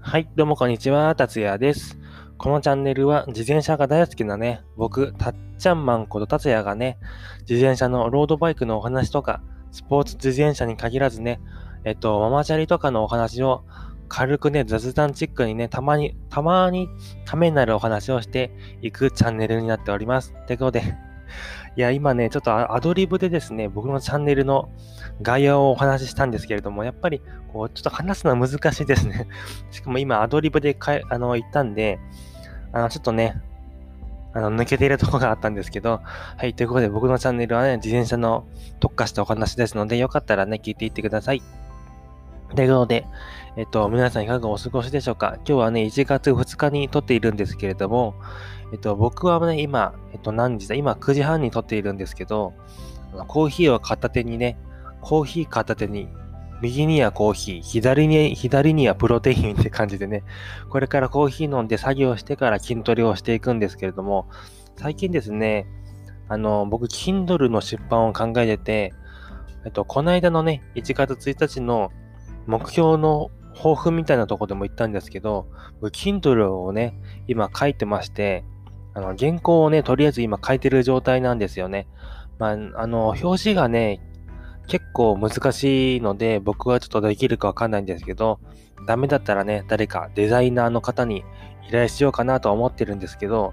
はい、どうもこんにちは、達也です。このチャンネルは自転車が大好きなね、僕、たっちゃんマンこと達也がね、自転車のロードバイクのお話とか、スポーツ自転車に限らずね、えっと、ママチャリとかのお話を軽くね、雑談チックにね、たまに、たまにためになるお話をしていくチャンネルになっております。ということで、いや、今ね、ちょっとアドリブでですね、僕のチャンネルの概要をお話ししたんですけれども、やっぱり、こう、ちょっと話すのは難しいですね。しかも今、アドリブでかあの言ったんで、あの、ちょっとね、あの、抜けているところがあったんですけど、はい、ということで僕のチャンネルはね、自転車の特化したお話ですので、よかったらね、聞いていってください。ということで、えっと、皆さんいかがお過ごしでしょうか？今日はね、1月2日に撮っているんですけれども、えっと、僕はね、今、えっと、何時だ？今9時半に撮っているんですけど、コーヒーを片手にね、コーヒー片手に、右にはコーヒー、左に、左にはプロテインって感じでね、これからコーヒー飲んで作業してから筋トレをしていくんですけれども、最近ですね、あの、僕、Kindle の出版を考えてて、えっと、この間のね、1月1日の目標の抱負みたいなとこでも言ったんですけど、Kindle をね、今書いてまして、あの、原稿をね、とりあえず今書いてる状態なんですよね。まあ、あの、表紙がね、結構難しいので、僕はちょっとできるかわかんないんですけど、ダメだったらね、誰かデザイナーの方に依頼しようかなと思ってるんですけど、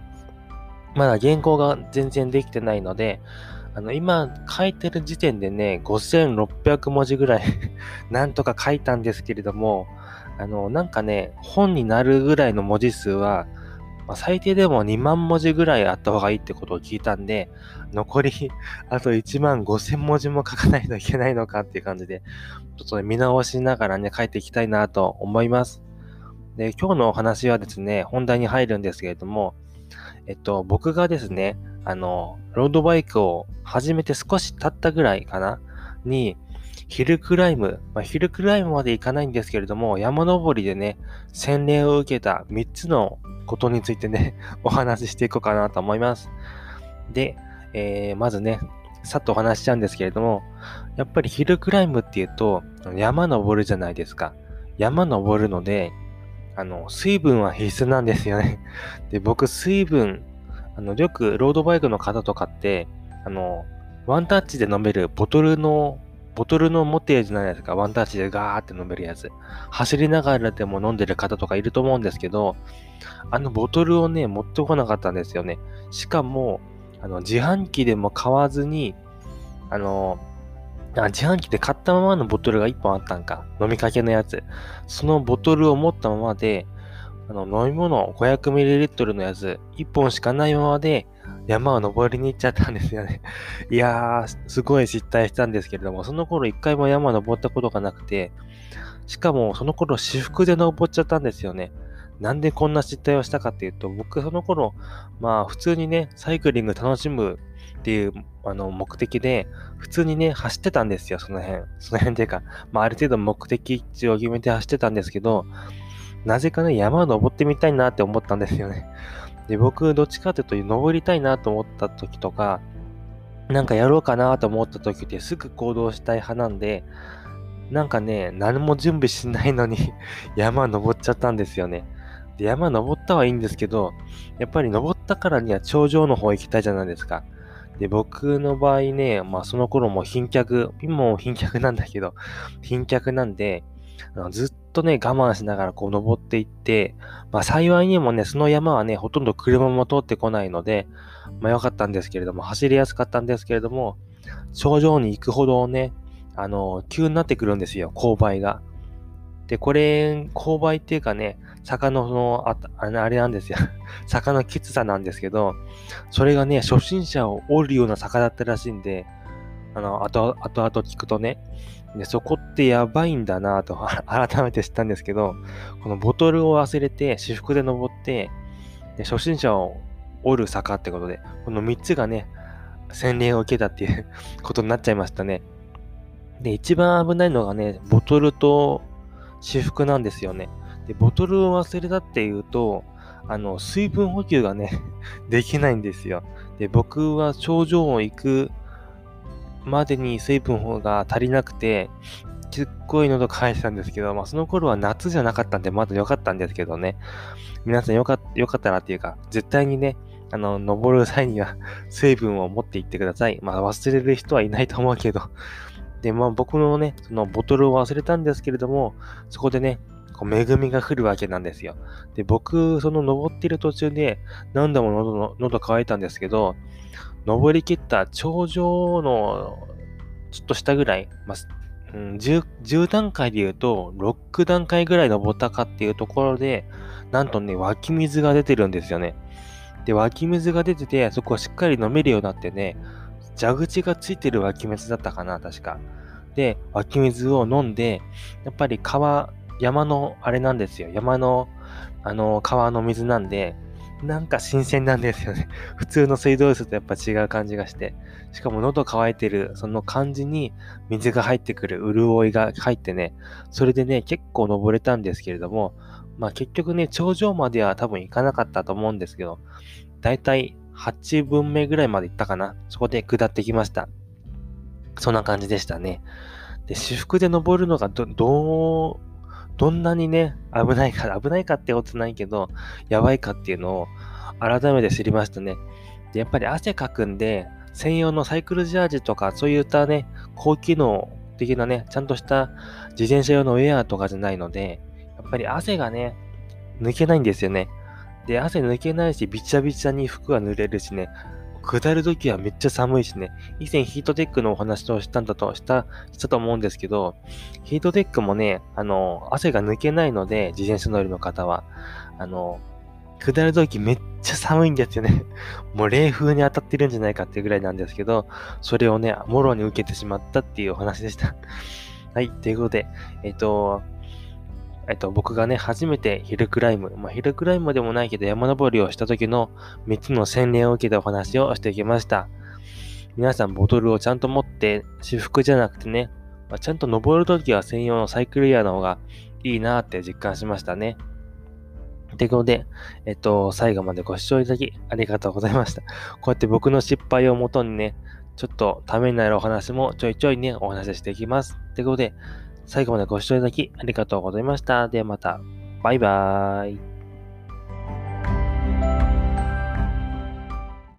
まだ原稿が全然できてないので、あの、今書いてる時点でね、5600文字ぐらい なんとか書いたんですけれども、あの、なんかね、本になるぐらいの文字数は、まあ、最低でも2万文字ぐらいあった方がいいってことを聞いたんで、残り あと1万5千文字も書かないといけないのかっていう感じで、ちょっと、ね、見直しながらね、書いていきたいなと思います。で、今日のお話はですね、本題に入るんですけれども、えっと、僕がですね、あの、ロードバイクを始めて少し経ったぐらいかな、に、ヒルクライム、まあ、ヒルクライムまで行かないんですけれども、山登りでね、洗礼を受けた3つのことについてね、お話ししていこうかなと思います。で、えー、まずね、さっとお話しちゃうんですけれども、やっぱりヒルクライムっていうと、山登るじゃないですか。山登るので、あの、水分は必須なんですよね。で、僕、水分、あの、よくロードバイクの方とかって、あの、ワンタッチで飲めるボトルのボトルの持ってるじゃないですか。ワンタッチでガーって飲めるやつ。走りながらでも飲んでる方とかいると思うんですけど、あのボトルをね、持ってこなかったんですよね。しかも、あの、自販機でも買わずに、あの、自販機で買ったままのボトルが1本あったんか。飲みかけのやつ。そのボトルを持ったままで、あの、飲み物 500ml のやつ、1本しかないままで、山を登りに行っちゃったんですよね。いやー、すごい失態したんですけれども、その頃一回も山登ったことがなくて、しかもその頃私服で登っちゃったんですよね。なんでこんな失態をしたかっていうと、僕その頃、まあ普通にね、サイクリング楽しむっていうあの目的で、普通にね、走ってたんですよ、その辺。その辺っていうか、まあある程度目的地を決めて走ってたんですけど、なぜかね、山を登ってみたいなって思ったんですよね。で、僕、どっちかというと、登りたいなと思った時とか、なんかやろうかなと思った時ってすぐ行動したい派なんで、なんかね、何も準備しないのに 山登っちゃったんですよね。で、山登ったはいいんですけど、やっぱり登ったからには頂上の方行きたいじゃないですか。で、僕の場合ね、まあその頃も貧脚、今も貧脚なんだけど、貧脚なんで、ずっとね、我慢しながらこう登っていって、まあ幸いにもね、その山はね、ほとんど車も通ってこないので、まあ良かったんですけれども、走りやすかったんですけれども、頂上に行くほどね、あの、急になってくるんですよ、勾配が。で、これ、勾配っていうかね、坂のその、ああれなんですよ。坂のきつさなんですけど、それがね、初心者を降るような坂だったらしいんで、あの、後、後々聞くとね、で、そこってやばいんだなと 改めて知ったんですけど、このボトルを忘れて、私服で登って、で初心者を折る坂ってことで、この3つがね、洗礼を受けたっていう ことになっちゃいましたね。で、一番危ないのがね、ボトルと私服なんですよね。で、ボトルを忘れたっていうと、あの、水分補給がね できないんですよ。で、僕は頂上を行くまでに水分が足りなくて、すっごい喉乾いてたんですけど、まあその頃は夏じゃなかったんでまだ良かったんですけどね。皆さんよかかったなっていうか、絶対にね、あの、登る際には 水分を持って行ってください。まあ忘れる人はいないと思うけど。で、まあ僕のね、そのボトルを忘れたんですけれども、そこでね、こう恵みが降るわけなんですよ。で、僕、その登ってる途中で何度も喉の喉乾いたんですけど、登り切った頂上のちょっと下ぐらい、まあ、10, 10段階で言うと、6段階ぐらい登ったかっていうところで、なんとね、湧き水が出てるんですよね。で、湧き水が出てて、そこをしっかり飲めるようになってね、蛇口がついてる湧き水だったかな、確か。で、湧き水を飲んで、やっぱり川、山のあれなんですよ。山の、あの、川の水なんで、なんか新鮮なんですよね。普通の水道水とやっぱ違う感じがして。しかも喉乾いてる、その感じに水が入ってくる潤いが入ってね、それでね、結構登れたんですけれども、まあ結局ね、頂上までは多分行かなかったと思うんですけど、だいたい8分目ぐらいまで行ったかな。そこで下ってきました。そんな感じでしたね。で、私服で登るのがど、どう、どんなにね、危ないか、危ないかってことないけど、やばいかっていうのを改めて知りましたね。で、やっぱり汗かくんで、専用のサイクルジャージとか、そういったね、高機能的なね、ちゃんとした自転車用のウェアとかじゃないので、やっぱり汗がね、抜けないんですよね。で、汗抜けないし、びちゃびちゃに服が濡れるしね、下るときはめっちゃ寒いしね、以前ヒートテックのお話をしたんだと、した、したと思うんですけど、ヒートテックもね、あの、汗が抜けないので、自転車乗りの方は、あの、下るときめっちゃ寒いんですよね。もう冷風に当たってるんじゃないかっていうぐらいなんですけど、それをね、もろに受けてしまったっていうお話でした。はい、ということで、えっ、と、えっと、僕がね、初めてヒルクライム、まあ、ヒルクライムでもないけど山登りをした時の3つの洗礼を受けたお話をしてきました。皆さんボトルをちゃんと持って、私服じゃなくてね、まあ、ちゃんと登るときは専用のサイクルイヤーの方がいいなって実感しましたね。ということで、えっと、最後までご視聴いただきありがとうございました。こうやって僕の失敗をもとにね、ちょっとためになるお話もちょいちょいね、お話ししていきます。ということで、最後までご視聴いただきありがとうございました。ではまた。バイバーイ。